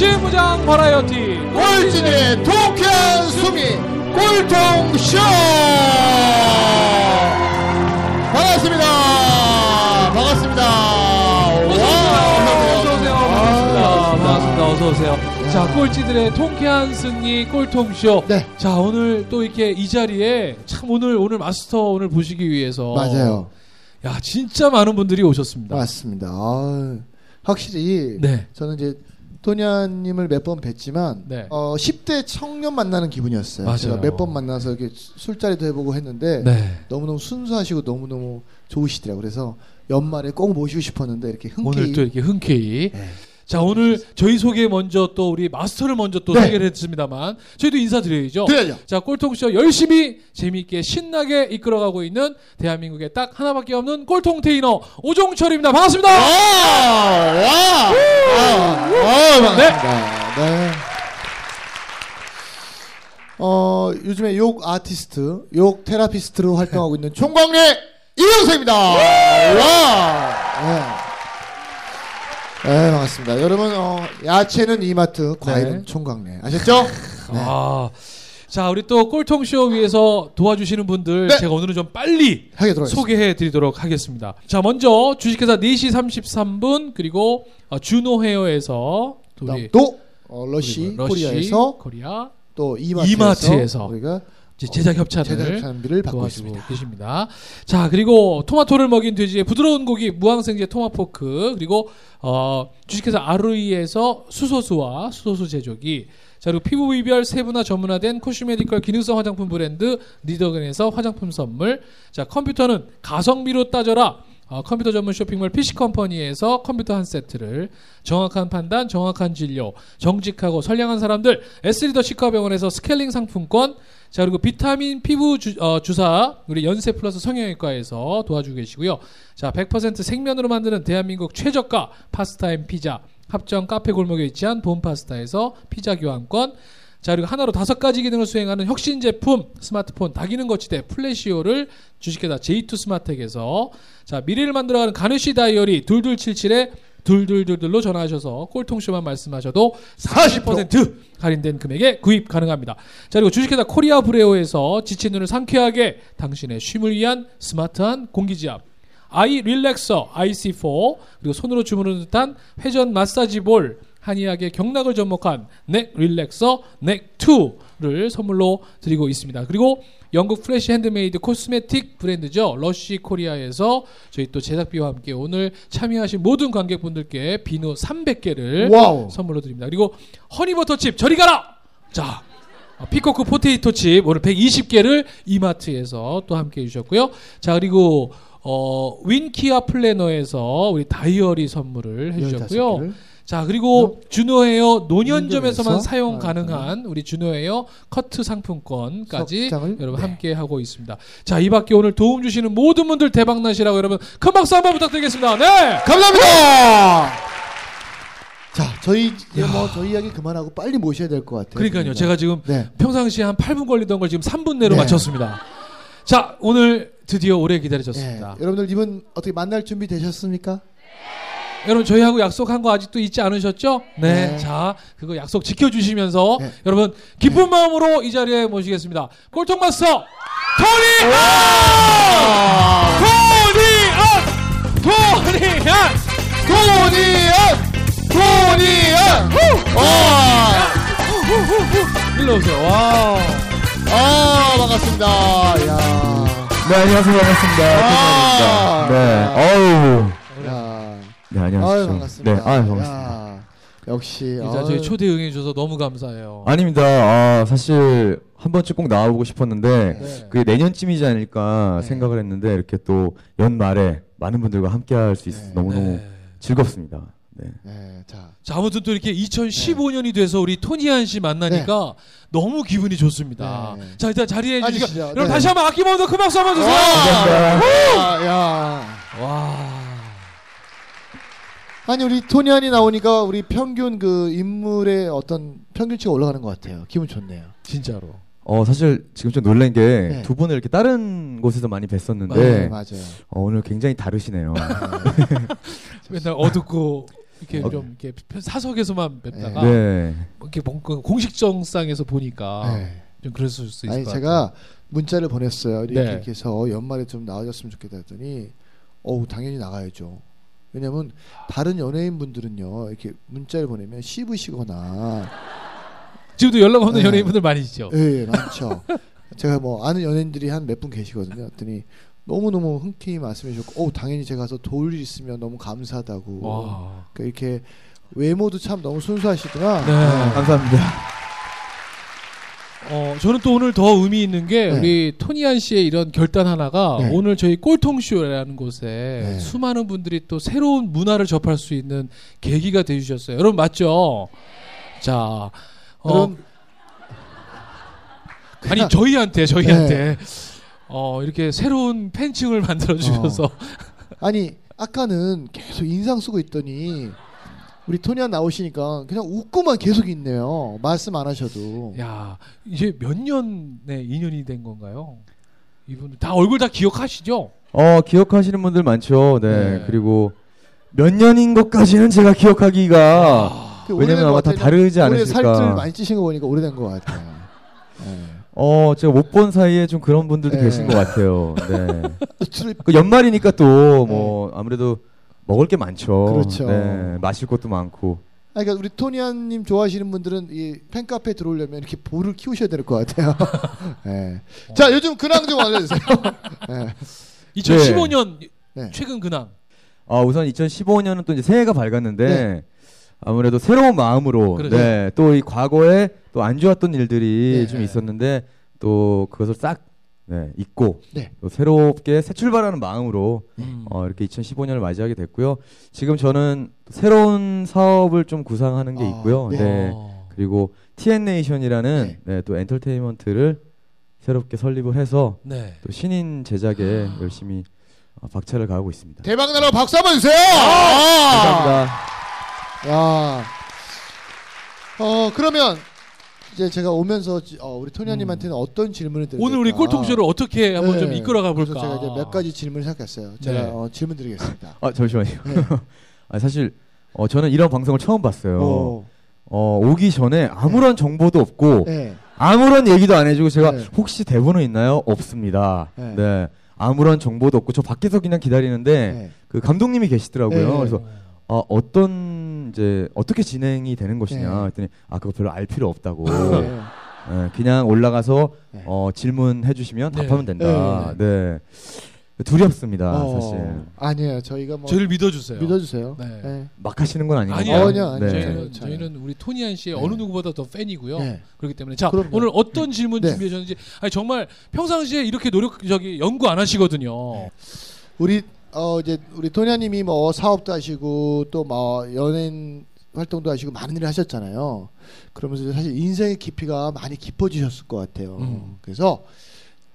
정신무장 버라이어티 꼴찌의 통쾌한 수미 꼴통쇼 반갑습니다 반갑습니다 어서오세요. 와. 반갑습니다. 반갑습니다. 어서오세요. 자, 꼴찌들의 통쾌한 승리 꼴통쇼. 네. 자, 오늘 또 이렇게 이 자리에 참 오늘, 오늘 마스터 오늘 보시기 위해서. 맞아요 야, 진짜 많은 분들이 오셨습니다. 맞습니다 아, 확실히 네. 저는 이제 도냐님을 몇 번 뵀지만 네. 어, 10대 청년 만나는 기분이었어요 맞아요. 제가 몇 번 만나서 이렇게 술자리도 해보고 했는데 네. 너무너무 순수하시고 너무너무 좋으시더라고요 그래서 연말에 꼭 모시고 싶었는데 이렇게 흔쾌히 오늘 또 이렇게 흔쾌히. 네. 자, 오늘 저희 소개 먼저 또 우리 마스터를 먼저 또 네. 소개를 했습니다만 저희도 인사드려야죠. 드려야죠. 자, 꼴통쇼 열심히 재미있게 신나게 이끌어가고 있는 대한민국에 딱 하나밖에 없는 꼴통 테이너 오종철입니다. 반갑습니다. 와! 와! 와! 반갑습니다. 네. 어, 요즘에 욕 아티스트, 욕 테라피스트로 활동하고 있는 총광래 이영석입니다. 와! 네. 네, 반갑습니다. 여러분, 어, 야채는 이마트, 과일은 네. 총광래. 아셨죠? 아, 자 우리 또 꼴통쇼 위해서 도와주시는 분들 네. 제가 오늘은 좀 빨리 들어가겠습니다. 소개해 드리도록 하겠습니다. 자 먼저 주식회사 4시 33분 그리고 어, 주노 헤어에서 또 또, 어, 러쉬, 그리고 코리아에서 코리아 또 이마트에서, 이마트에서 우리가 이 제 제작 협찬을 제작 찬비를 받고 있습니다. 계십니다. 자 그리고 토마토를 먹인 돼지의 부드러운 고기 무항생제 토마포크 그리고 어, 주식회사 아루이에서 수소수와 수소수 제조기 자 그리고 피부 비별 세분화 전문화된 cosmedical 기능성 화장품 브랜드 리더근에서 화장품 선물 자 컴퓨터는 가성비로 따져라 어, 컴퓨터 전문 쇼핑몰 PC컴퍼니에서 컴퓨터 한 세트를 정확한 판단, 정확한 진료, 정직하고 선량한 사람들 S리더 치과병원에서 스케일링 상품권 자 그리고 비타민 피부 주, 어, 주사 우리 연세 플러스 성형외과에서 도와주고 계시고요. 자 100% 생면으로 만드는 대한민국 최저가 파스타 앤 피자 합정 카페 골목에 위치한 본 파스타에서 피자 교환권 자 그리고 하나로 다섯 가지 기능을 수행하는 혁신 제품 스마트폰 다기능 거치대 플래시오를 주식회사 J2 스마텍에서 자 미래를 만들어가는 가느시 다이어리 2277에 둘둘둘둘로 전화하셔서 꼴통쇼만 말씀하셔도 40% 할인된 금액에 구입 가능합니다. 자 그리고 주식회사 코리아 브레오에서 지친 눈을 상쾌하게 당신의 쉼을 위한 스마트한 공기지압 아이 릴렉서 IC4 그리고 손으로 주무르는 듯한 회전 마사지 볼 한의학의 경락을 접목한 넥 릴렉서 넥2를 선물로 드리고 있습니다. 그리고 영국 fresh handmade cosmetic 브랜드죠. 러쉬 코리아에서 저희 또 제작비와 함께 오늘 참여하신 모든 관객분들께 비누 300개를 wow. 선물로 드립니다. 그리고 허니버터칩 저리 가라! 자, 어, 피코크 포테이토 칩 오늘 120개를 이마트에서 또 함께 해주셨고요. 자 그리고 어, 윈키아 플래너에서 우리 다이어리 선물을 해주셨고요. 15개를. 자 그리고 주노헤어 노년점에서만 노년점에서 사용 아, 가능한 우리 주노헤어 커트 상품권까지? 여러분 네. 함께 하고 있습니다. 자이 밖에 오늘 도움 주시는 모든 분들 대박 나시라고 여러분 큰 박수 한번 부탁드리겠습니다. 네. 감사합니다. 자, 저희 이제 뭐 저희 이야기 그만하고 빨리 모셔야 될 것 같아요. 그러니까요. 제가 지금 네. 평상시에 한 8분 걸리던 걸 지금 3분 내로 네. 마쳤습니다. 자 오늘 드디어 오래 네. 기다리셨습니다. 여러분들 이분 어떻게 만날 준비 되셨습니까? 여러분 저희하고 약속한 거 아직도 잊지 않으셨죠? 네. 네. 자 그거 약속 지켜주시면서 네. 여러분 기쁜 마음으로 이 자리에 모시겠습니다. 꼴통 마스터 토니 안! 토니 안! 토니 안! 도니안! 도니안! 와! 일로 오세요. 와. 아, 반갑습니다. 야. 네 안녕하세요 반갑습니다. 아. 네 어우 야. 네 아유, 안녕하세요. 반갑습니다. 네 아유 반갑습니다. 야. 역시 일단 저희 초대 응해주셔서 너무 감사해요. 아닙니다. 아 사실 한 번쯤 꼭 나와보고 싶었는데 네. 그게 내년쯤이지 않을까 네. 생각을 했는데 이렇게 또 연말에 많은 분들과 함께할 수 있어서 네. 너무너무 네. 즐겁습니다. 네. 네, 자, 자, 아무튼 또 이렇게 2015년이 돼서 우리 토니안 씨 만나니까 너무 기분이 좋습니다. 네. 자, 일단 자리에 앉으시죠. 주시고 네. 여러분 다시 한번 아낌없는 큰 박수 한번 주세요. 야, 야. 와. 아니 우리 토니안이 나오니까 우리 평균 그 인물의 어떤 평균치가 올라가는 것 같아요. 기분 좋네요. 진짜로. 어 사실 지금 좀 놀란 게 네. 두 분을 이렇게 다른 곳에서 많이 네, 뵀었는데 맞아요. 어, 오늘 굉장히 다르시네요. 맨날 어둡고 이렇게 어. 좀 이렇게 사석에서만 뵙다가 네. 이렇게 뭔가 공식정상에서 보니까 네. 좀 그랬을 수 있을 아니 것 제가 같아요. 문자를 보냈어요. 이렇게, 네. 이렇게 해서 연말에 좀 나와줬으면 좋겠다 했더니 어우 당연히 나가야죠. 왜냐면 다른 연예인 분들은요 이렇게 문자를 보내면 씹으시거나 지금도 연락 없는 네. 연예인분들 많이 있죠. 예, 예, 많죠. 제가 뭐 아는 연예인들이 한 몇 분 계시거든요. 했더니 너무 너무 흔쾌히 말씀해 주셨고, 어 당연히 제가 가서 도울 일 있으면 너무 감사하다고. 와. 그러니까 이렇게 외모도 참 너무 순수하시더라. 네. 감사합니다. 어, 저는 또 오늘 더 의미 있는 게 네. 우리 토니안 씨의 이런 결단 하나가 네. 오늘 저희 꼴통쇼라는 곳에 네. 수많은 분들이 또 새로운 문화를 접할 수 있는 계기가 되 주셨어요. 여러분 맞죠? 자, 어, 그럼 아니 저희한테 저희한테 네. 어, 이렇게 새로운 팬층을 만들어 주셔서 어. 아니 아까는 계속 인상 쓰고 있더니 우리 토니안 나오시니까 그냥 웃고만 계속 있네요. 말씀 안 하셔도. 야 이제 몇 년의 인연이 된 건가요? 이분 다 얼굴 다 기억하시죠? 어 기억하시는 분들 많죠. 네. 네. 그리고 몇 년인 것까지는 제가 기억하기가 아, 그 왜냐면 아마 것 다. 다르지 않으실까. 살들 많이 찌신 거 보니까 오래된 것 같아요. 네. 어 제가 못 본 사이에 좀 그런 분들도 네. 계신 것 같아요. 네. 그 연말이니까 또 뭐 아무래도 먹을 게 많죠. 그렇죠. 네. 마실 것도 많고. 아니, 그러니까 우리 토니안님 좋아하시는 분들은 이 팬카페 들어오려면 이렇게 볼을 키우셔야 될 것 같아요. 네. 자 요즘 근황 좀 알려주세요. 네. 2015년 네. 최근 근황. 아 우선 2015년은 또 이제 새해가 밝았는데 네. 아무래도 새로운 마음으로 그렇죠. 네, 또 이 과거에 또 안 좋았던 일들이 네. 좀 있었는데 또 그것을 싹 네, 잊고 네. 또 새롭게 새 출발하는 마음으로 음. 어, 이렇게 2015년을 맞이하게 됐고요. 지금 저는 새로운 사업을 좀 구상하는 게 아, 있고요. 네. 네. 어. 그리고 TN네이션이라는 네, 또 엔터테인먼트를 새롭게 설립을 해서 네. 또 신인 제작에 열심히 어, 박차를 가하고 있습니다. 대박 나라고 박수 한번 주세요. 감사합니다. 야. 어 그러면 이제 제가 오면서 지- 어, 우리 토니안님한테는 어떤 질문을 드릴까? 오늘 우리 꼴통쇼를 어떻게 한번 좀 네. 이끌어가 그래서 볼까? 제가 이제 몇 가지 질문을 생각했어요. 제가 네. 어, 질문 드리겠습니다. 아 잠시만요. 네. 아, 사실 어, 저는 이런 방송을 처음 봤어요. 어, 어, 오기 전에 아무런 정보도 없고 네. 아무런 얘기도 안 해주고 제가 네. 혹시 대본은 있나요? 없습니다. 네. 네. 아무런 정보도 없고 저 밖에서 그냥 기다리는데 네. 그 감독님이 계시더라고요. 네. 그래서 아, 어떤 이제 어떻게 진행이 되는 것이냐 네. 했더니 아 그거 별로 알 필요 없다고. 네. 네, 그냥 올라가서 네. 어, 질문해 주시면 네. 답하면 된다. 네. 두렵습니다, 어, 사실. 아니에요. 저희가 뭐 저희를 믿어주세요. 믿어주세요. 네. 네. 막 하시는 건 아니고. 아니에요. 어, 아니요, 아니요. 네. 저희는. 저희는 우리 토니안 씨의 네. 어느 누구보다 더 팬이고요. 네. 그렇기 때문에 자 그럼요. 오늘 어떤 질문 네. 준비해 주셨는지 아니 정말 평상시에 이렇게 노력 저기 연구 안 하시거든요. 우리 어 이제 우리 토니아님이 뭐 사업도 하시고 또 뭐 연예인 활동도 하시고 많은 일을 하셨잖아요. 그러면서 사실 인생의 깊이가 많이 깊어지셨을 것 같아요. 음. 그래서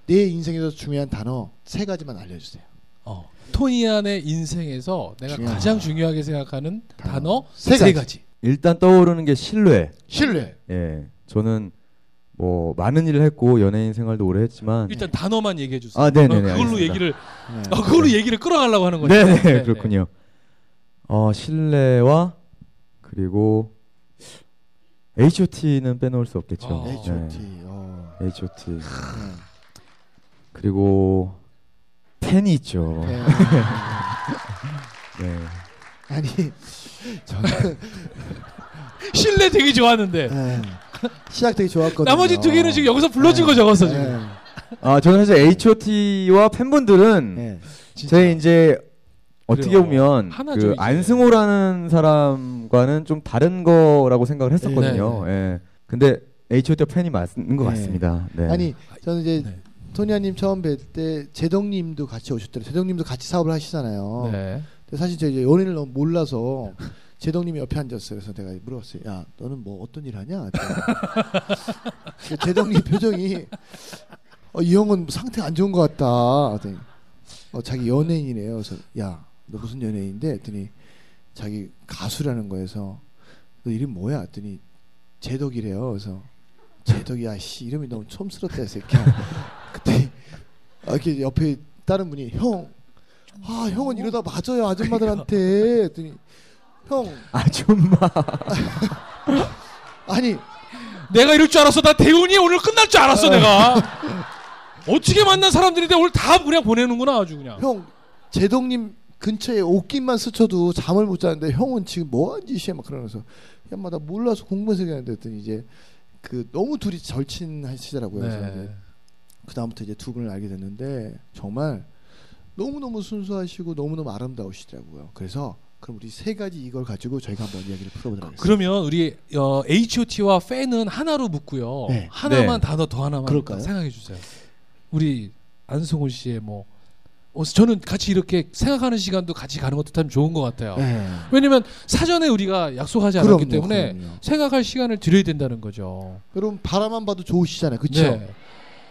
내 인생에서 중요한 단어 세 가지만 알려주세요. 어. 토니안의 인생에서 내가 중요한 가장 중요하게 생각하는 단어. 단어 세세 가지. 가지. 일단 떠오르는 게 신뢰. 신뢰. 예. 저는 뭐 많은 일을 했고 연예인 생활도 오래 했지만 일단 단어만 얘기해 주세요. 아, 네네네, 그걸로 알겠습니다. 얘기를 네. 어, 그걸로 얘기를 끌어가려고 하는 거죠. 네네 그렇군요. 어 신뢰와 그리고 H.O.T.는 빼놓을 수 없겠죠. 어. H.O.T. 어. 네, H.O.T. 네. 그리고 팬이 있죠. 네. 네. 아니 저는 신뢰 되게 좋았는데 네. 시작 되게 좋았거든요. 나머지 두 개는 지금 여기서 불러준 네. 거 적었어 네. 지금. 아 저는 사실 H.O.T.와 팬분들은 네. 제 이제 어떻게 그래요. 보면 하나죠, 그 이제. 안승호라는 사람과는 좀 다른 거라고 생각을 했었거든요. 네, 예. 근데 H.O.T. 팬이 맞는 것 네. 같습니다. 네. 아니 저는 이제 네. 토니아님 처음 뵐 때 제동님도 같이 오셨더라고요. 제동님도 같이 사업을 하시잖아요. 네. 근데 사실 제가 이제 연예인을 너무 몰라서 제동님이 옆에 앉았어요. 그래서 내가 물어봤어요. 야, 너는 뭐 어떤 일 하냐? 그 제동님 표정이 어, 이 형은 상태 안 좋은 것 같다. 어, 자기 연예인이래요. 그래서 야, 너 무슨 연예인인데? 했더니 자기 가수라는 거에서 너 이름 뭐야? 했더니 제덕이래요. 그래서 제덕이 야, 씨 이름이 너무 촌스럽다, 이 새끼야. 그때 아, 이렇게 옆에 다른 분이 형, 아 형은 이러다 맞아요 아줌마들한테. 했더니 형 아줌마. 아니 내가 이럴 줄 알았어. 나 대운이 오늘 끝날 줄 알았어, 내가. 어떻게 만난 사람들인데 오늘 다 그냥 보내는구나, 아주 그냥. 형 제동님 근처에 옷깃만 스쳐도 잠을 못 자는데 형은 지금 뭐한 짓이야 막 그러면서 야마 나 몰라서 공부해서 얘기하는데 했더니 이제 그 너무 둘이 절친하시더라고요. 그래서 네. 그 다음부터 이제 두 분을 알게 됐는데 정말 너무 너무 순수하시고 너무 너무 아름다우시더라고요. 그래서 그럼 우리 세 가지 이걸 가지고 저희가 한번 이야기를 풀어보도록 하겠습니다. 그러면 우리 어, H.O.T.와 팬은 하나로 묶고요. 네. 하나만 네. 단어 더 하나만 그럴까요? 생각해 주세요. 우리 안승훈 씨의 뭐 어, 저는 같이 이렇게 생각하는 시간도 같이 가는 것도 참 좋은 것 같아요. 네. 왜냐면 사전에 우리가 약속하지 않았기 그럼요, 때문에 그럼요. 생각할 시간을 드려야 된다는 거죠. 여러분 바라만 봐도 좋으시잖아요, 그렇죠?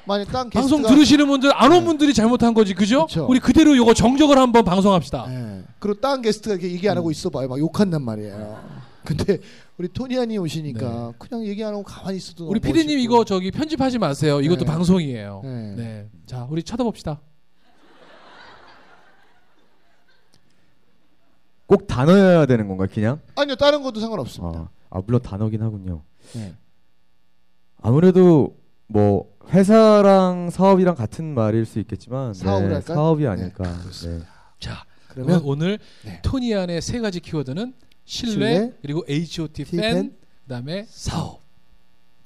네. 만약 딴 방송 게스트가 들으시는 분들 안온 네. 분들이 잘못한 거지, 그죠? 그쵸. 우리 그대로 이거 정적을 한번 방송합시다. 네. 그리고 다른 게스트가 이렇게 얘기 안 하고 있어 봐요. 막 욕한단 말이에요. 근데 우리 토니안이 오시니까 그냥 얘기 안 하고 가만히 있어도 네. 우리 너무 피디님 멋있고. 이거 저기 편집하지 마세요. 이것도 네. 방송이에요. 네. 네. 자, 우리 쳐다봅시다. 꼭 단어여야 되는 건가요, 그냥? 아니요 다른 것도 상관없습니다. 아, 아, 물론 단어긴 하군요. 네. 아무래도 뭐 회사랑 사업이랑 같은 말일 수 있겠지만 사업을 네, 할까요? 사업이 네, 아닐까. 그렇습니다. 자, 그러면 오늘 네. 토니안의 세 가지 키워드는 신뢰, 신뢰, 그리고 H.O.T. T 팬, 팬, 그다음에 사업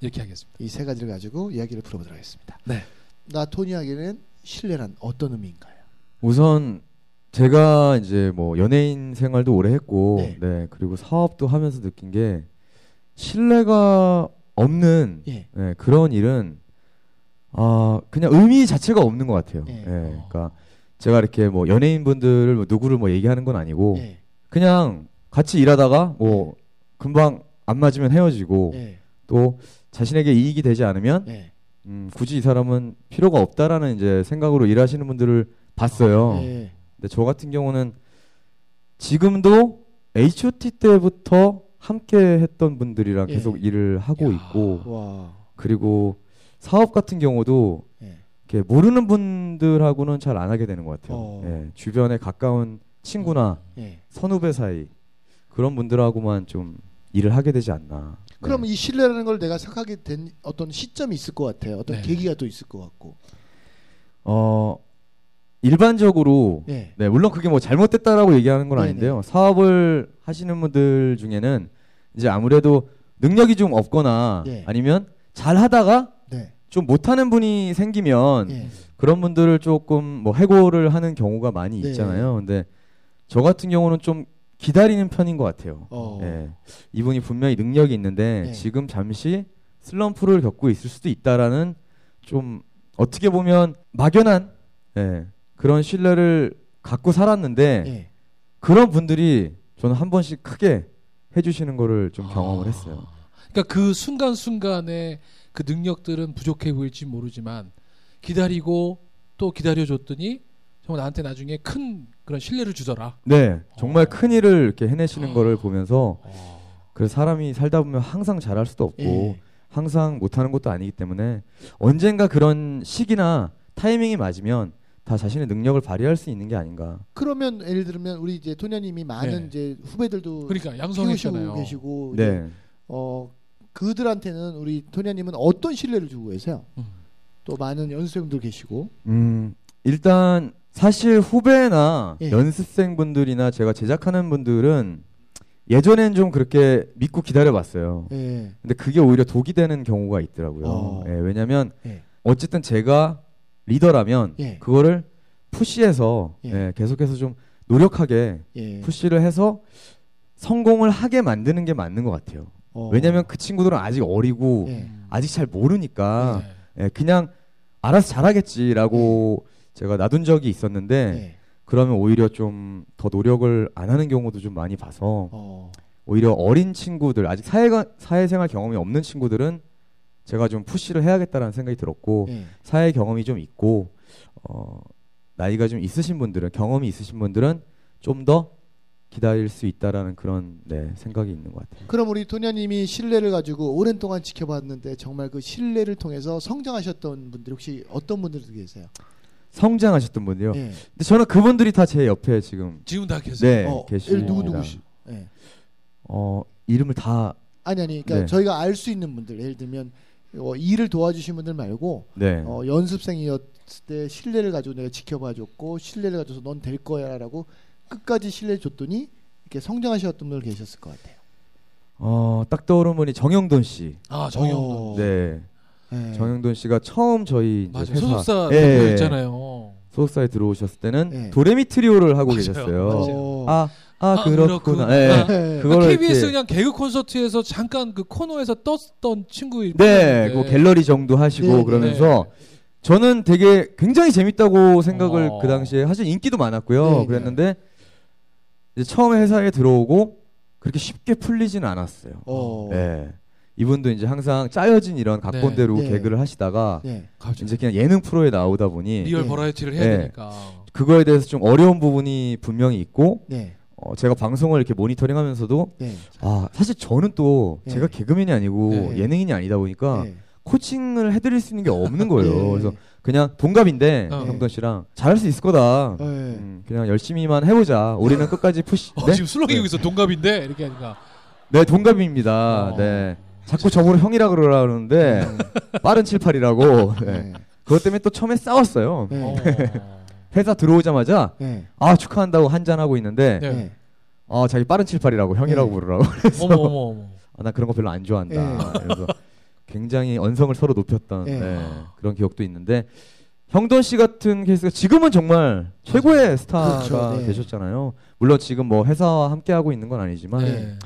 이렇게 하겠습니다. 이 세 가지를 가지고 이야기를 풀어보도록 하겠습니다. 네. 나 토니에게는 신뢰란 어떤 의미인가요? 우선 제가 이제 뭐 연예인 생활도 오래 했고, 네. 네. 그리고 사업도 하면서 느낀 게 신뢰가 없는 예. 네, 그런 일은 아 그냥 의미 자체가 없는 것 같아요. 예. 네, 그러니까 제가 이렇게 뭐 연예인 분들을 뭐 누구를 뭐 얘기하는 건 아니고 예. 그냥 같이 일하다가 뭐 금방 안 맞으면 헤어지고 예. 또 자신에게 이익이 되지 않으면 예. 음, 굳이 이 사람은 필요가 없다라는 이제 생각으로 일하시는 분들을 봤어요. 예. 근데 저 같은 경우는 지금도 H.O.T 때부터 함께 했던 분들이랑 예. 계속 일을 하고 야. 있고 와. 그리고 사업 같은 경우도 예. 이렇게 모르는 분들하고는 잘 안 하게 되는 것 같아요. 어. 예, 주변에 가까운 친구나 예. 선후배 사이 그런 분들하고만 좀 일을 하게 되지 않나. 네. 그러면 이 신뢰라는 걸 내가 생각하게 된 어떤 시점이 있을 것 같아요. 어떤 네. 계기가 또 있을 것 같고. 어 일반적으로 예. 네 물론 그게 뭐 잘못됐다라고 얘기하는 건 네네. 아닌데요. 사업을 하시는 분들 중에는 이제 아무래도 능력이 좀 없거나 예. 아니면 잘 하다가 네. 좀 못하는 분이 생기면 예. 그런 분들을 조금 뭐 해고를 하는 경우가 많이 네. 있잖아요. 근데 저 같은 경우는 좀 기다리는 편인 것 같아요. 어. 예. 이분이 분명히 능력이 있는데 네. 지금 잠시 슬럼프를 겪고 있을 수도 있다라는 좀 어떻게 보면 막연한 예, 그런 신뢰를 갖고 살았는데 예. 그런 분들이 저는 한 번씩 크게 해주시는 거를 좀 아. 경험을 했어요. 그러니까 그 순간순간에 그 능력들은 부족해 보일지 모르지만 기다리고 또 기다려줬더니 정말 나한테 나중에 큰 그런 신뢰를 주더라. 네, 정말 어. 큰 일을 이렇게 해내시는 아. 거를 보면서 어. 그래서 사람이 살다 보면 항상 잘할 수도 없고 예. 항상 못하는 것도 아니기 때문에 언젠가 그런 시기나 타이밍이 맞으면 다 자신의 능력을 발휘할 수 있는 게 아닌가. 그러면 예를 들면 우리 이제 토냐님이 많은 네. 이제 후배들도 그러니까 양성했잖아요. 계시고 네. 어 그들한테는 우리 토냐님은 어떤 신뢰를 주고 계세요? 음. 또 많은 연수생들 계시고 음, 일단 사실 후배나 예. 연습생분들이나 제가 제작하는 분들은 예전엔 좀 그렇게 믿고 기다려봤어요. 예. 근데 그게 오히려 독이 되는 경우가 있더라고요. 어. 예, 왜냐면 예. 어쨌든 제가 리더라면 예. 그거를 푸시해서 예. 예, 계속해서 좀 노력하게 예. 푸시를 해서 성공을 하게 만드는 게 맞는 것 같아요. 어. 왜냐면 그 친구들은 아직 어리고 예. 아직 잘 모르니까 네. 예, 그냥 알아서 잘하겠지라고 제가 놔둔 적이 있었는데 예. 그러면 오히려 좀 더 노력을 안 하는 경우도 좀 많이 봐서 어. 오히려 어린 친구들 아직 사회가 사회생활 경험이 없는 친구들은 제가 좀 푸시를 해야겠다라는 생각이 들었고 예. 사회 경험이 좀 있고 어, 나이가 좀 있으신 분들은 경험이 있으신 분들은 좀 더 기다릴 수 있다라는 그런 네, 생각이 있는 것 같아요. 그럼 우리 토냐님이 신뢰를 가지고 오랜 동안 지켜봤는데 정말 그 신뢰를 통해서 성장하셨던 분들 혹시 어떤 분들도 계세요? 성장하셨던 분들요. 예. 근데 저는 그분들이 다 제 옆에 지금 지금 다 계세요. 네 어, 계십니다. 누구 누구시? 예. 어 이름을 다 아니 아니 그러니까 네. 저희가 알 수 있는 분들 예를 들면 어, 일을 도와주신 분들 말고 네. 어, 연습생이었을 때 신뢰를 가지고 내가 지켜봐줬고 신뢰를 가져서 넌 될 거야라고 끝까지 신뢰 줬더니 이렇게 성장하셨던 분들 계셨을 것 같아요. 어, 딱 떠오르는 분이 정영돈 씨. 아 정영돈. 어. 네. 예. 정영돈 씨가 처음 저희 이제 맞아. 회사 소속사 예, 예. 있잖아요. 소속사에 들어오셨을 때는 예. 도레미 트리오를 하고 맞아요. 계셨어요. 어. 아, 아, 아, 그렇구나. 그렇구나. 예. 예. 그거를 아, KBS 이렇게- 그냥 개그 콘서트에서 잠깐 그 코너에서 떴던 친구 네, 그 갤러리 정도 하시고 네, 네. 그러면서 저는 되게 굉장히 재밌다고 생각을 어. 그 당시에 사실 인기도 많았고요. 네, 네. 그랬는데 이제 처음 회사에 들어오고 그렇게 쉽게 풀리지는 않았어요. 어. 네. 이분도 이제 항상 짜여진 이런 각본대로 네. 네. 개그를 하시다가 네. 이제 그냥 예능 프로에 나오다 보니 리얼 네. 버라이어티를 해야 네. 되니까. 그거에 대해서 좀 어려운 부분이 분명히 있고 네. 어, 제가 방송을 이렇게 모니터링하면서도 네. 아 사실 저는 또 네. 제가 개그맨이 아니고 네. 예능인이 아니다 보니까 네. 코칭을 해드릴 수 있는 게 없는 거예요. 네. 그래서 그냥 동갑인데 어. 형돈 씨랑 잘할 수 있을 거다. 네. 음, 그냥 열심히만 해보자. 우리는 끝까지 푸시. 어, 네? 지금 술렁이고 있어 동갑인데 이렇게 하니까. 네 동갑입니다. 어. 네. 자꾸 저보고 형이라 그러라 그러는데 빠른 78이라고. 네. 네. 그것 때문에 또 처음에 싸웠어요. 회사 들어오자마자 네. 아 축하한다고 한잔 하고 있는데 네. 네. 아 자기 빠른 78이라고 형이라고 네. 부르라고. 어머 어머 어머. 아, 나 그런 거 별로 안 좋아한다. 네. 그래서 굉장히 언성을 서로 높였던 네. 네, 그런 기억도 있는데 형돈 씨 같은 케이스가 지금은 정말 최고의 스타가 그렇죠, 네. 되셨잖아요. 물론 지금 뭐 회사와 함께 하고 있는 건 아니지만 네.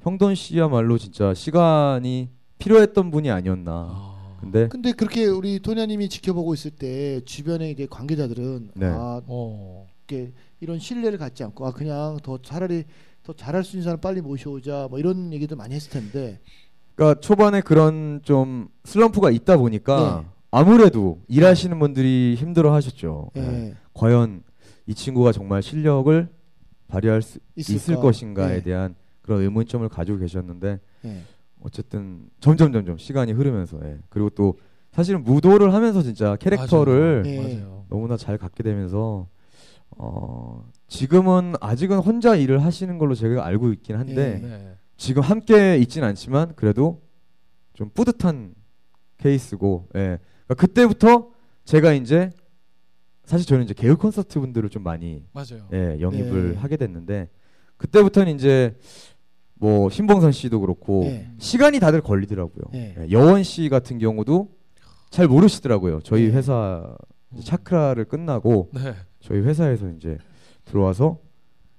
형돈 씨야말로 진짜 시간이 필요했던 분이 아니었나. 아. 근데 근데 그렇게 우리 토냐님이 지켜보고 있을 때 주변에 이제 관계자들은 네. 아 어. 이렇게 이런 신뢰를 갖지 않고 아 그냥 더 차라리 더 잘할 수 있는 사람 빨리 모셔오자 뭐 이런 얘기도 많이 했을 텐데 그러니까 초반에 그런 좀 슬럼프가 있다 보니까 네. 아무래도 일하시는 분들이 힘들어 하셨죠. 예, 네. 과연 이 친구가 정말 실력을 발휘할 수 있을까? 있을 것인가에 네. 대한 그런 의문점을 가지고 계셨는데 예. 어쨌든 점점 점점 시간이 흐르면서 예. 그리고 또 사실은 무도를 하면서 진짜 캐릭터를 네. 맞아요. 너무나 잘 갖게 되면서 어 지금은 아직은 혼자 일을 하시는 걸로 제가 알고 있긴 한데 네. 네. 지금 함께 있진 않지만 그래도 좀 뿌듯한 케이스고 예. 그러니까 그때부터 제가 이제 사실 저는 이제 개그 콘서트 분들을 좀 많이 맞아요. 예, 영입을 네. 하게 됐는데 그때부터는 이제 뭐 신봉선 씨도 그렇고 네. 시간이 다들 걸리더라고요. 네. 예, 여원 씨 같은 경우도 잘 모르시더라고요. 저희 네. 회사 이제 차크라를 끝나고 네. 저희 회사에서 이제 들어와서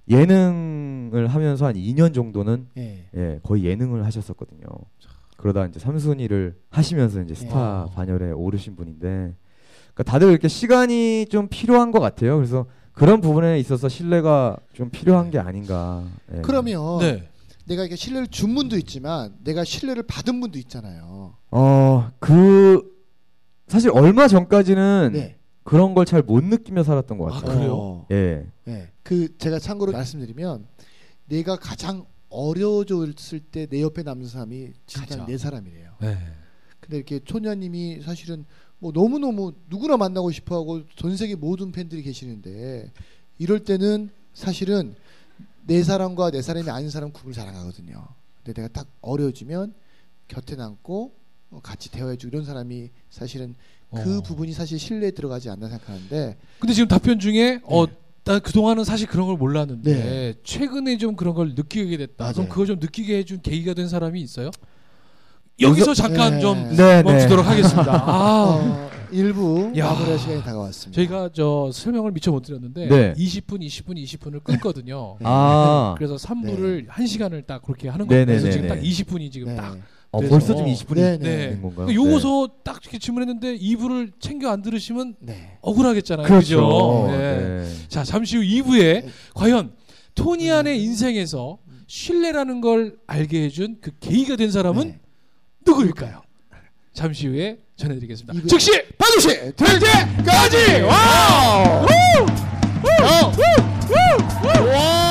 예능을 하면서 한 2년 정도는 예. 예, 거의 예능을 하셨었거든요. 그러다 이제 삼순위를 하시면서 이제 스타 네. 반열에 오르신 분인데, 그러니까 다들 이렇게 시간이 좀 필요한 것 같아요. 그래서 그런 부분에 있어서 신뢰가 좀 필요한 게 아닌가. 예. 그러면 네. 내가 이게 신뢰를 준 분도 있지만 내가 신뢰를 받은 분도 있잖아요. 어, 그 사실 얼마 전까지는 네. 그런 걸 잘 못 느끼며 살았던 것 아, 같아요. 그래요? 어. 예. 네. 그 제가 참고로 말씀드리면 내가 가장 어려워졌을 때 내 옆에 남는 사람이 진짜 가장. 네 사람이래요. 네. 근데 이렇게 초녀님이 사실은 뭐 너무 너무 누구나 만나고 싶어하고 전 세계 모든 팬들이 계시는데 이럴 때는 사실은 내 사람과 내 사람이 아닌 사람 구분을 잘안 하거든요. 근데 내가 딱 어려워지면 곁에 남고 어, 같이 대화해주고 이런 사람이 사실은 그 어. 부분이 사실 신뢰에 들어가지 않나 생각하는데 근데 지금 답변 중에 어, 네. 난 그동안은 사실 그런 걸 몰랐는데 네. 최근에 좀 그런 걸 느끼게 됐다. 맞아요. 그럼 그걸 좀 느끼게 해준 계기가 된 사람이 있어요? 여기서 잠깐 네. 좀 네, 멈추도록 하겠습니다. 아, 어, 일부 야. 마무리할 시간이 다가왔습니다. 저희가 저 설명을 미처 못 드렸는데 네. 20분, 20분, 20분을 끊거든요. 네. 아, 그래서 3부를 한 1시간을 딱 그렇게 하는 네, 거예요. 그래서 네, 지금 네, 딱 네. 20분이 지금 네. 딱 어, 그래서- 벌써 지금 20분이 네, 네. 된 건가요? 요거서 딱 이렇게 질문했는데 2부를 챙겨 안 들으시면 네. 억울하겠잖아요. 그렇죠. 네. 네. 자, 잠시 후 2부에 네. 과연 토니안의 인생에서 신뢰라는 걸 알게 해준 그 계기가 된 사람은 네. 누구일까요? 잠시 후에 전해드리겠습니다. 즉시 반드시 될 때까지 wow! wow! wow! wow!